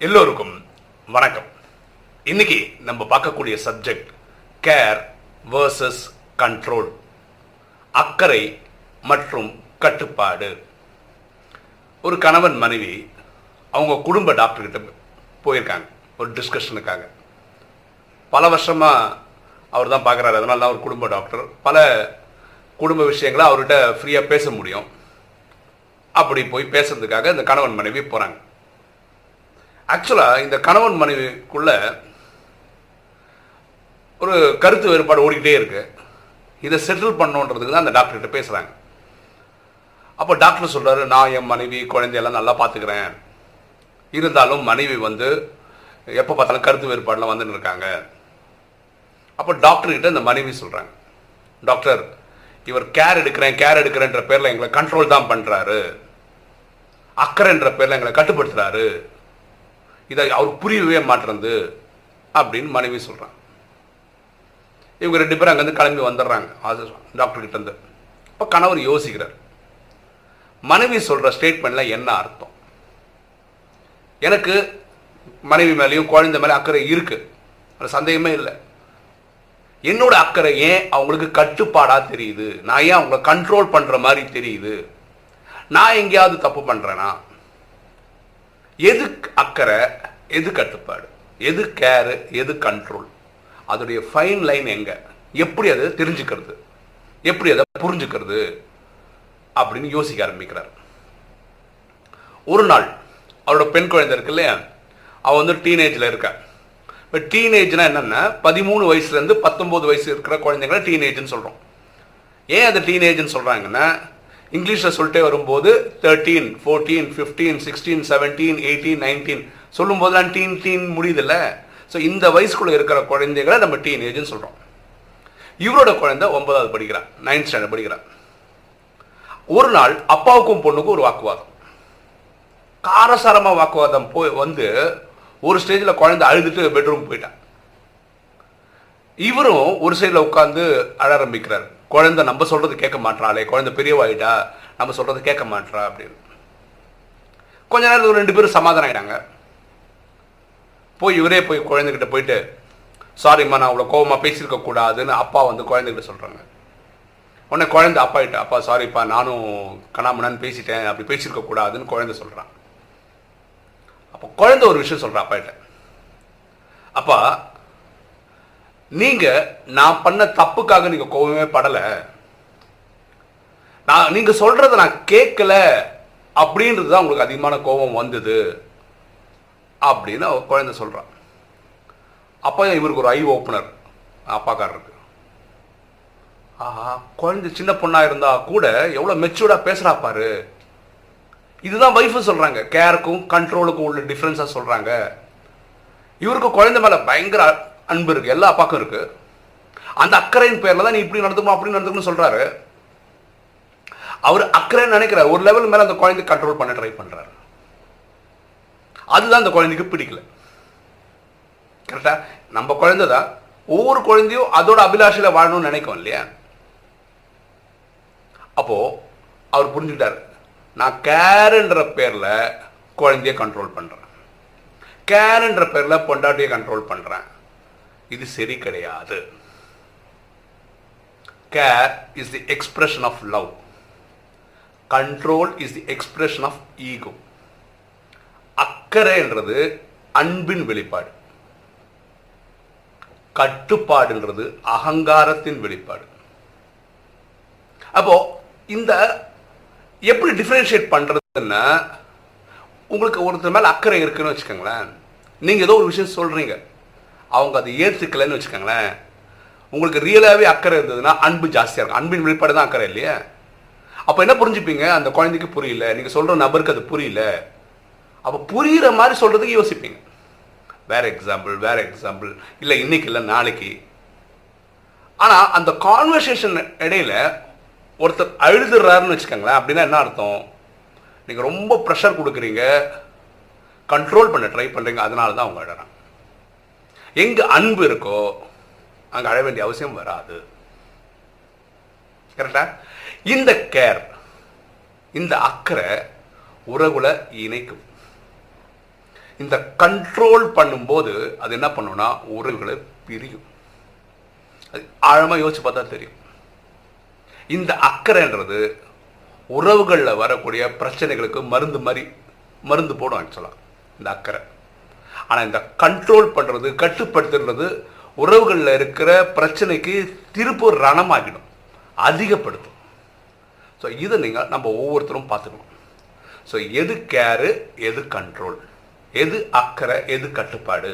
எல்லோருக்கும் வணக்கம். இன்னைக்கு நம்ம பார்க்கக்கூடிய சப்ஜெக்ட் கேர் வர்சஸ் கண்ட்ரோல் அக்கறை மற்றும் கட்டுப்பாடு. ஒரு கணவன் மனைவி அவங்க குடும்ப டாக்டர்கிட்ட போயிருக்காங்க ஒரு டிஸ்கஷனுக்காக பல வருஷமாக அவர் தான் பார்க்குறாரு அதனால தான் ஒரு குடும்ப டாக்டர் பல குடும்ப விஷயங்களை அவர்கிட்ட ஃப்ரீயாக பேச முடியும். அப்படி போய் பேசுறதுக்காக இந்த கணவன் மனைவி போகிறாங்க ஆக்சுவலாக இந்த கணவன் மனைவிக்குள்ள ஒரு கருத்து வேறுபாடு ஓடிக்கிட்டே இருக்கு. இதை செட்டில் பண்ணுன்றதுக்கு தான் அந்த டாக்டர்கிட்ட பேசுகிறாங்க அப்போ டாக்டர் சொல்கிறாரு நான் என் மனைவி குழந்தையெல்லாம் நல்லா பார்த்துக்கிறேன் இருந்தாலும் மனைவி வந்து எப்போ பார்த்தாலும் கருத்து வேறுபாடெலாம் வந்துன்னு இருக்காங்க. அப்போ டாக்டர்கிட்ட இந்த மனைவி சொல்கிறாங்க டாக்டர் இவர் கேர் எடுக்கிறேன் கேர் எடுக்கிறேன்ற பேரில் எங்களை கண்ட்ரோல் தான் பண்ணுறாரு அக்கறைன்ற பேரில் எங்களை கட்டுப்படுத்துகிறாரு இதை அவர் புரியவே மாட்டேறது அப்படின்னு மனைவி சொல்கிறாங்க இவங்க ரெண்டு பேரும் அங்கேருந்து கிளம்பி வந்துடுறாங்க. அது இருந்து. இப்போ கணவர் யோசிக்கிறார். மனைவி சொல்கிற ஸ்டேட்மெண்ட்டில் என்ன அர்த்தம்? எனக்கு மனைவி மேலேயும் குழந்தை மேலே அக்கறை இருக்குது அது சந்தேகமே இல்லை. என்னோட அக்கறை ஏன் அவங்களுக்கு கட்டுப்பாடாக தெரியுது? நான் ஏன் அவங்கள கண்ட்ரோல் பண்ணுற மாதிரி தெரியுது? நான் எங்கேயாவது தப்பு பண்ணுறேன்னா எது அக்கறை எது கட்டுப்பாடு? எது கேரு எது கண்ட்ரோல் அதோடைய ஃபைன் லைன் எங்க? எப்படி அதை தெரிஞ்சுக்கிறது? எப்படி அதை புரிஞ்சுக்கிறது? அப்படின்னு யோசிக்க ஆரம்பிக்கிறார். ஒரு நாள் அவரோட பெண் குழந்தை இருக்கு இல்லையா? அவள் வந்து டீனேஜில் இருக்கா. இப்போ டீனேஜ்னா என்னென்னா பதிமூணு வயசுலேருந்து பத்தொம்போது வயசு இருக்கிற குழந்தைங்கள டீனேஜ்னு சொல்கிறோம் ஏன் அதை டீனேஜ்னு சொல்கிறாங்கன்னா இங்கிலீஷில் சொல்லிட்டே வரும்போது thirteen fourteen fifteen sixteen seventeen eighteen nineteen சொல்லும்போதெல்லாம் teen teen முடியுதுல்ல? ஸோ இந்த வயசுக்குள்ளே இருக்கிற குழந்தைகளை நம்ம டீன் ஏஜ்னு சொல்கிறோம் இவரோட குழந்தை ஒன்பதாவது படிக்கிறான் நைன்த் ஸ்டாண்டர்ட் படிக்கிறான். ஒரு நாள் அப்பாவுக்கும் பொண்ணுக்கும் ஒரு வாக்குவாதம். காரசாரமா வாக்குவாதம் போய் வந்து ஒரு ஸ்டேஜில் குழந்தை அழுதுட்டு பெட்ரூம் போயிட்டான் இவரும் ஒரு சைடில் உட்காந்து அழ ஆரம்பிக்கிறார். குழந்தை நம்ம சொல்றது கேட்க மாட்டாளே குழந்தை பெரியவாயிட்டா நம்ம சொல்றது கேட்க மாட்டா அப்படின்னு. கொஞ்ச நேரத்துக்கு ரெண்டு பேரும் சமாதானம் ஆயிட்டாங்க. போய் இவரே போய் குழந்தைகிட்ட போயிட்டு சாரிம்மா நான் அவ்வளோ கோபமாக பேசியிருக்க கூடாதுன்னு அப்பா வந்து குழந்தைகிட்ட சொல்றாங்க. உடனே குழந்தை அப்பா கிட்ட அப்பா சாரிப்பா நானும் கணாமணான்னு பேசிட்டேன் அப்படி பேசியிருக்க கூடாதுன்னு குழந்தை சொல்றான். அப்போ குழந்தை ஒரு விஷயம் சொல்றா அப்பா கிட்ட. அப்பா நீங்கள் நான் பண்ண தப்புக்காக நீங்கள் கோபமே படலை. நான் நீங்கள் சொல்கிறத நான் கேட்கல அப்படின்றது தான் உங்களுக்கு அதிகமான கோபம் வந்தது. அப்படின்னு குழந்தை சொல்கிறான் அப்போ இவருக்கு ஒரு ஐ ஓப்பனர் அப்பாக்காரருக்கு. ஆஹா குழந்தை சின்ன பொண்ணாக இருந்தால் கூட எவ்வளோ மெச்சூர்டாக பேசுகிறா பாரு. இதுதான் வைஃபும் சொல்கிறாங்க கேருக்கும் கண்ட்ரோலுக்கும் உள்ள டிஃப்ரென்ஸாக சொல்கிறாங்க இவருக்கு குழந்தை மேலே பயங்கர அன்பு இருக்கு எல்லா அப்பாக்கும் இருக்கு. அந்த அக்கறையின் பேர்ல தான் நீ இப்படி நடந்துக்கணும் அப்படி நடந்துக்கணும்னு சொல்றாரு. அவர் அக்கறைன்னு நினைக்கிறார். ஒரு லெவல் மேல அந்த குழந்தை கண்ட்ரோல் பண்ண ட்ரை பண்றாரு. அதுதான் அந்த குழந்தைக்கு பிடிக்கல. கரெக்டா நம்ம குழந்தை தான். ஒவ்வொரு குழந்தையும் அதோட அபிலாஷையில வாழணும்னு நினைக்கும் இல்லையா? அப்போ அவர் புரிஞ்சுக்கிட்டாரு. நான் கேருன்ற பேர்ல குழந்தைய கண்ட்ரோல் பண்றேன். கேருன்ற பேர்ல பொண்டாட்டியை கண்ட்ரோல் பண்றேன். இது சரி கிடையாது. Care is the expression of love control is the expression of ego அக்கறைன்றது அன்பின் வெளிப்பாடு. கட்டுப்பாடுன்றது அகங்காரத்தின் வெளிப்பாடு. அப்போ இந்த எப்படி டிஃபரன்ஷியேட் பண்ணுறதுன்னா உங்களுக்கு ஒருத்தர் மேலே அக்கறை இருக்குன்னு வச்சுக்கோங்களேன். நீங்க ஏதோ ஒரு விஷயம் சொல்றீங்க. அவங்க அதை ஏற்றுக்கலைன்னு வச்சுக்கோங்களேன். உங்களுக்கு ரியலாகவே அக்கறை இருந்ததுன்னா அன்பு ஜாஸ்தியாக இருக்கும். அன்பின் வெளிப்பாடு தான் அக்கறை இல்லையா? அப்போ என்ன புரிஞ்சுப்பீங்க? அந்த குழந்தைக்கு புரியல. நீங்கள் சொல்கிற நபருக்கு அது புரியல. அப்போ புரிகிற மாதிரி சொல்கிறதுக்கு யோசிப்பீங்க. வேற எக்ஸாம்பிள் வேற எக்ஸாம்பிள் இல்லை இன்னைக்கு இல்லை நாளைக்கு. ஆனால் அந்த கான்வர்சேஷன் இடையில ஒருத்தர் அழுதுறாருன்னு வச்சுக்கோங்களேன். அப்படின்னா என்ன அர்த்தம்? நீங்கள் ரொம்ப ப்ரெஷர் கொடுக்குறீங்க. கண்ட்ரோல் பண்ண ட்ரை பண்ணுறீங்க அதனால தான் அவங்க அழறாங்க. எங்கே அன்பு இருக்கோ அங்க அழ வேண்டிய அவசியம் வராது. கரெக்டா இந்த கேர் இந்த அக்கறை உறவுல இணைக்கும். இந்த கண்ட்ரோல் பண்ணும்போது அது என்ன பண்ணும்னா உறவுகளை பிரியும். அது ஆழமாக யோசிச்சு பார்த்தா தெரியும். இந்த அக்கறைன்றது உறவுகளில் வரக்கூடிய பிரச்சனைகளுக்கு மருந்து மாதிரி மருந்து போடும் ஆக்சுவலாக இந்த அக்கறை. ஆனால் இந்த கண்ட்ரோல் பண்ணுறது கட்டுப்படுத்துறது உறவுகளில் இருக்கிற பிரச்சனைக்கு திருப்பு ரணமாகிடும். அதிகப்படுத்தும். ஸோ இதை நீங்கள் நம்ம ஒவ்வொருத்தரும் பார்த்துக்கணும். ஸோ எது கேரு எது கண்ட்ரோல் எது அக்கறை எது கட்டுப்பாடு?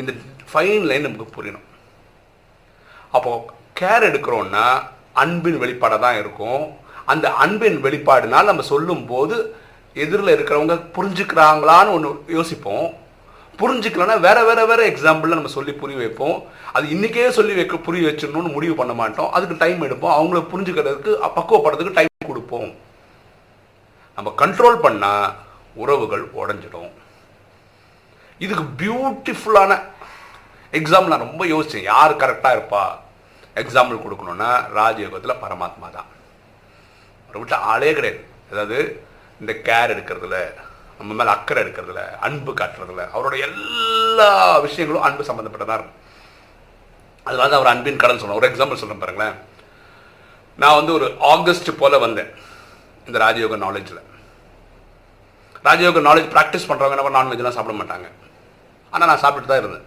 இந்த ஃபைன் லைன் நமக்கு புரியணும். அப்போது கேர் எடுக்கிறோன்னா அன்பின் வெளிப்பாடாக தான் இருக்கும். அந்த அன்பின் வெளிப்பாடுனால் நம்ம சொல்லும்போது எதிரில் இருக்கிறவங்க புரிஞ்சுக்கிறாங்களான்னு ஒன்று யோசிப்போம். புரிஞ்சுக்கலன்னா வேற வேற வேற எக்ஸாம்பிளில் நம்ம சொல்லி புரிய வைப்போம். அது இன்றைக்கே சொல்லி வைக்க புரிய வச்சிடணும்னு முடிவு பண்ண மாட்டோம். அதுக்கு டைம் எடுப்போம். அவங்கள புரிஞ்சுக்கிறதுக்கு பக்குவப்படுறதுக்கு டைம் கொடுப்போம். நம்ம கண்ட்ரோல் பண்ணால் உறவுகள் உடஞ்சிடும். இதுக்கு பியூட்டிஃபுல்லான எக்ஸாம்பிள் நான் ரொம்ப யோசித்தேன் யார் கரெக்டாக இருப்பா? எக்ஸாம்பிள் கொடுக்கணும்னா ராஜயோகத்தில் பரமாத்மா தான். அவரை விட்டு ஆளே கிடையாது. அதாவது இந்த கேர் எடுக்கிறதுல நம்ம மேலே அக்கறை எடுக்கிறதுல அன்பு காட்டுறதுல அவரோட எல்லா விஷயங்களும் அன்பு சம்மந்தப்பட்டதாக இருக்கும். அதில் வந்து அவர் அன்பின் கடன் சொல்லணும் ஒரு எக்ஸாம்பிள் சொல்கிறேன் பாருங்களேன். நான் வந்து ஒரு ஆகஸ்ட் போல் வந்தேன் இந்த ராஜயோக நாலேஜில் ராஜயோக நாலேஜ் ப்ராக்டிஸ் பண்ணுறவங்க என்ன நான்வெஜ்லாம் சாப்பிட மாட்டாங்க. ஆனால் நான் சாப்பிட்டு தான் இருந்தேன்.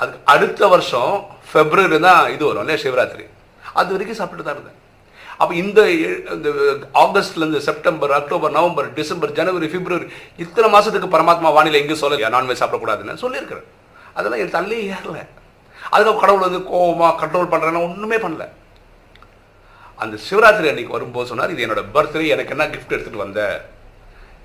அதுக்கு அடுத்த வருஷம் ஃபெப்ரவரி தான் இது வரும் இல்லையா சிவராத்திரி. அது வரைக்கும் சாப்பிட்டு தான் இருந்தேன். அப்போ இந்த இந்த ஆகஸ்ட்லேருந்து செப்டம்பர் அக்டோபர் நவம்பர் டிசம்பர் ஜனவரி பிப்ரவரி இத்தனை மாதத்துக்கு பரமாத்மா வானிலை எங்கேயும் சொல்ல நான்வெஜ் சாப்பிடக்கூடாதுன்னு சொல்லியிருக்கிறேன் அதெல்லாம் என் தள்ளி ஏறல. அதுக்கப்புறம் கடவுள் வந்து கோபமாக கண்ட்ரோல் பண்ணுறேன்னா ஒன்றுமே பண்ணல. அந்த சிவராத்திரி அன்னைக்கு வரும்போது சொன்னார் இது என்னோட பர்த்டே எனக்கு என்ன கிஃப்ட் எடுத்துகிட்டு வந்த?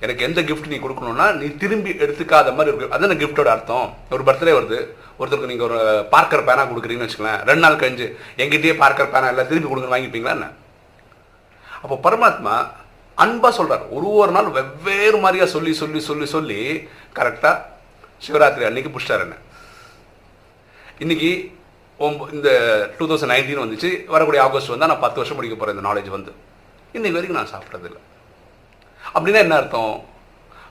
எனக்கு எந்த கிஃப்ட் நீ கொடுக்கணும்னா நீ திரும்பி எடுத்துக்காத மாதிரி இருக்கு. அதான் கிஃப்டோட அர்த்தம். ஒரு பர்த்டே வருது. ஒருத்தருக்கு நீங்கள் ஒரு பார்க்கர் பேனா கொடுக்குறீங்கன்னு வச்சுக்கலாம் ரெண்டு நாள் கழிஞ்சு எங்கிட்டயே பார்க்கர் பேனா இல்லை திரும்பி கொடுங்க வாங்கிப்பீங்களா என்ன? அப்போ பரமாத்மா அன்பாக சொல்கிறார் ஒரு ஒரு நாள் வெவ்வேறு மாதிரியா சொல்லி சொல்லி சொல்லி சொல்லி கரெக்டாக சிவராத்திரி அன்னைக்கு புஷ்டார் என்ன? இன்னைக்கு இந்த டூ தௌசண்ட் நைன்டீன் வந்துச்சு. வரக்கூடிய ஆகஸ்ட் வந்தால் நான் பத்து வருஷம் படிக்க போகிறேன் இந்த நாலேஜ் வந்து. இன்னைக்கு வரைக்கும் நான் சாப்பிட்டதில்லை. அப்படின்னா என்ன அர்த்தம்?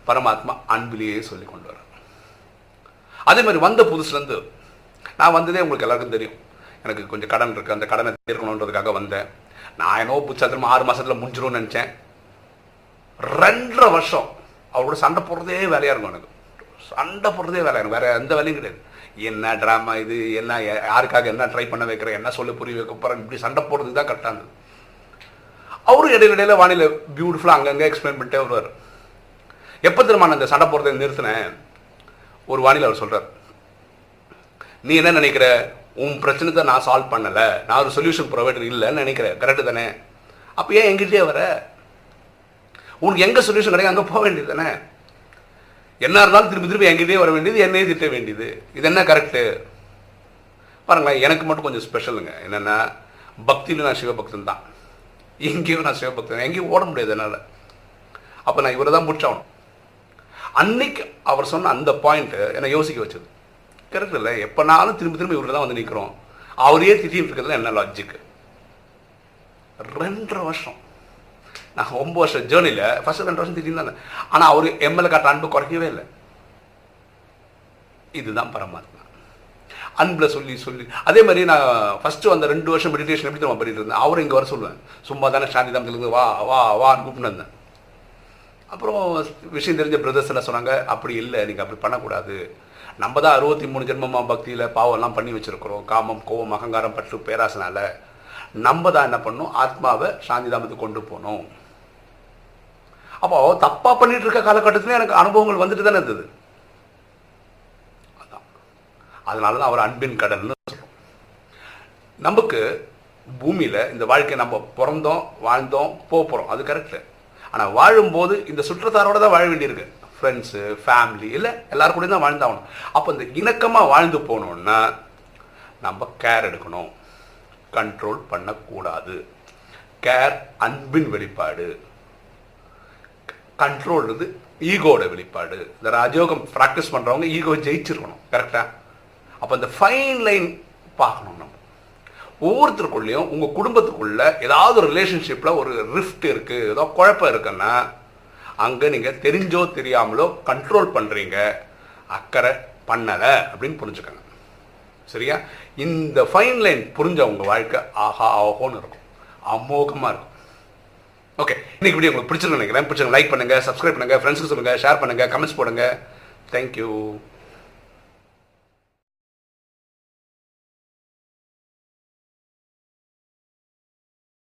பரமாத்மா அன்பிலேயே சொல்லி கொண்டு வர அதே மாதிரி வந்த புதுசுலேருந்து நான் வந்ததே உங்களுக்கு எல்லாருக்கும் தெரியும். எனக்கு கொஞ்சம் கடன் இருக்குது அந்த கடனை தீர்க்கணுன்றதுக்காக வந்தேன். நான் என்னோ புச்சத்திரமா ஆறு மாதத்தில் முடிஞ்சிரும்னு நினச்சேன். ரெண்டரை வருஷம் அவரோட சண்டை போடுறதே வேலையாக இருக்கும் எனக்கு. சண்டை போடுறதே வேலையாக இருக்கும் வேற எந்த வேலையும் கிடையாது. என்ன ட்ராமா இது? என்ன யாருக்காக என்ன ட்ரை பண்ண வைக்கிறேன் என்ன சொல்ல புரிய வைக்க போகிறேன் இப்படி சண்டை போடுறதுக்கு தான் கரெக்டாக இருந்தது. அவரும் இடையில இடையில வானிலை பியூட்டிஃபுல்லாக அங்கங்கே எக்ஸ்பிளைன் பண்ணிட்டே வருவார். எப்போ திரும்ப நான் இந்த சண்டை போடுறதை நிறுத்தினேன்? ஒரு வானிலை அவர் சொல்கிறார் நீ என்ன நினைக்கிற? உன் பிரச்சனை நான் சால்வ் பண்ணலை. நான் ஒரு சொல்யூஷன் ப்ரொவைடர் இல்லைன்னு நினைக்கிறேன். கரெக்டு தானே? அப்போ ஏன் எங்கிட்டே வர? உனக்கு எங்கே சொல்யூஷன் கிடைக்கும் அங்கே போக வேண்டியது தானே? என்ன இருந்தாலும் திரும்பி திரும்பி எங்கிட்டே வர வேண்டியது என்னையே திட்ட வேண்டியது. இது என்ன கரெக்டு பாருங்களேன் எனக்கு மட்டும் கொஞ்சம் ஸ்பெஷலுங்க என்னென்னா பக்தியில் நான் சிவபக்தன் தான். எங்கேயும் நான் சிவபக்தன். எங்கேயும் ஓட முடியாது என்னால். அப்போ நான் இவரை தான் முடிச்சாகணும். அன்னைக்கு அவர் சொன்ன அந்த பாயிண்ட்டு என்னை யோசிக்க வச்சது. நிற்கிறது இல்லை எப்போனாலும் திரும்ப திரும்ப இவரில் தான் வந்து நிற்கிறோம் அவரையே திட்டின்னு இருக்கிறதுல என்ன லாஜிக்கு ரெண்டரை வருஷம். நான் ஒம்பது வருஷம் ஜேர்னியில் ஃபர்ஸ்ட் ரெண்டு வருஷம் திட்டின்னு தான் ஆனால் அவர் எம்எல்ஏ காட்ட அன்பு குறைக்கவே இல்லை. இதுதான் பரமாத்மா. அன்பில் சொல்லி சொல்லி. அதே மாதிரி நான் ஃபஸ்ட்டு அந்த ரெண்டு வருஷம் மெடிடேஷன் எப்படி தான் பண்ணிட்டு இருந்தேன்? அவரும் இங்கே வர சொல்லுவேன். சும்மா தானே சாந்தி தாமத்திலிருந்து வா வா வான்னு கூப்பிட்டு வந்தேன். அப்புறம் விஷயம் தெரிஞ்ச பிரதர்ஸ் எல்லாம் சொன்னாங்க அப்படி இல்லை நீங்கள் அப்படி பண்ணக்கூடாது. நம்ம தான் அறுபத்தி மூணு ஜென்மமா பக்தியில் பாவம்லாம் பண்ணி வச்சுருக்கிறோம். காமம் கோவம் அகங்காரம் பற்று பேராசனால. நம்ம தான் என்ன பண்ணணும்? ஆத்மாவை சாந்தி தாமத்துக்கு கொண்டு போகணும். அப்போ தப்பாக பண்ணிட்டு இருக்க காலகட்டத்தில் எனக்கு அனுபவங்கள் வந்துட்டு தானே இருந்தது. அதான். அதனால தான் அவர் அன்பின் கடல்னு சொல்கிறோம் நமக்கு பூமியில் இந்த வாழ்க்கையை நம்ம பிறந்தோம் வாழ்ந்தோம் போக போகிறோம் அது கரெக்டு ஆனால் வாழும்போது இந்த சுற்றத்தாரோட தான் வாழ வேண்டியிருக்கு. ஃப்ரெண்ட்ஸு ஃபேமிலி இல்லை எல்லாரும் கூட தான் வாழ்ந்தாகணும். அப்போ இந்த இணக்கமாக வாழ்ந்து போகணுன்னா நம்ம கேர் எடுக்கணும். கண்ட்ரோல் பண்ணக்கூடாது. கேர் அன்பின் வெளிப்பாடு. கண்ட்ரோல்ன்றது ஈகோட வெளிப்பாடு. இந்த ராஜயோகம் ப்ராக்டிஸ் பண்ணுறவங்க ஈகோ ஜெயிச்சிருக்கணும் கரெக்டாக அப்போ இந்த ஃபைன் லைன் பார்க்கணும் நம்ம. ஒவ்வொருத்தருக்குள்ளேயும் உங்கள் குடும்பத்துக்குள்ளே ஏதாவது ஒரு ரிலேஷன்ஷிப்பில் ஒரு ரிஃப்ட் இருக்குது ஏதோ குழப்பம் இருக்குன்னா அங்கே நீங்கள் தெரிஞ்சோ தெரியாமலோ கண்ட்ரோல் பண்ணுறீங்க அக்கறை பண்ணலை அப்படின்னு புரிஞ்சுக்கோங்க. சரியா? இந்த ஃபைன் லைன் புரிஞ்ச உங்கள் வாழ்க்கை ஆஹா ஆஹோன்னு இருக்கும். அமோகமாக இருக்கும். ஓகே இன்னைக்கு வீடியோ உங்களுக்கு பிடிச்சிருந்து நினைக்கிறேன். பிடிச்சிருங்க லைக் பண்ணுங்கள் சப்ஸ்கிரைப் பண்ணுங்கள் ஃப்ரெண்ட்ஸுக்கு சொல்லுங்கள் ஷேர் பண்ணுங்கள் கமெண்ட்ஸ் போடுங்க. தேங்க்யூ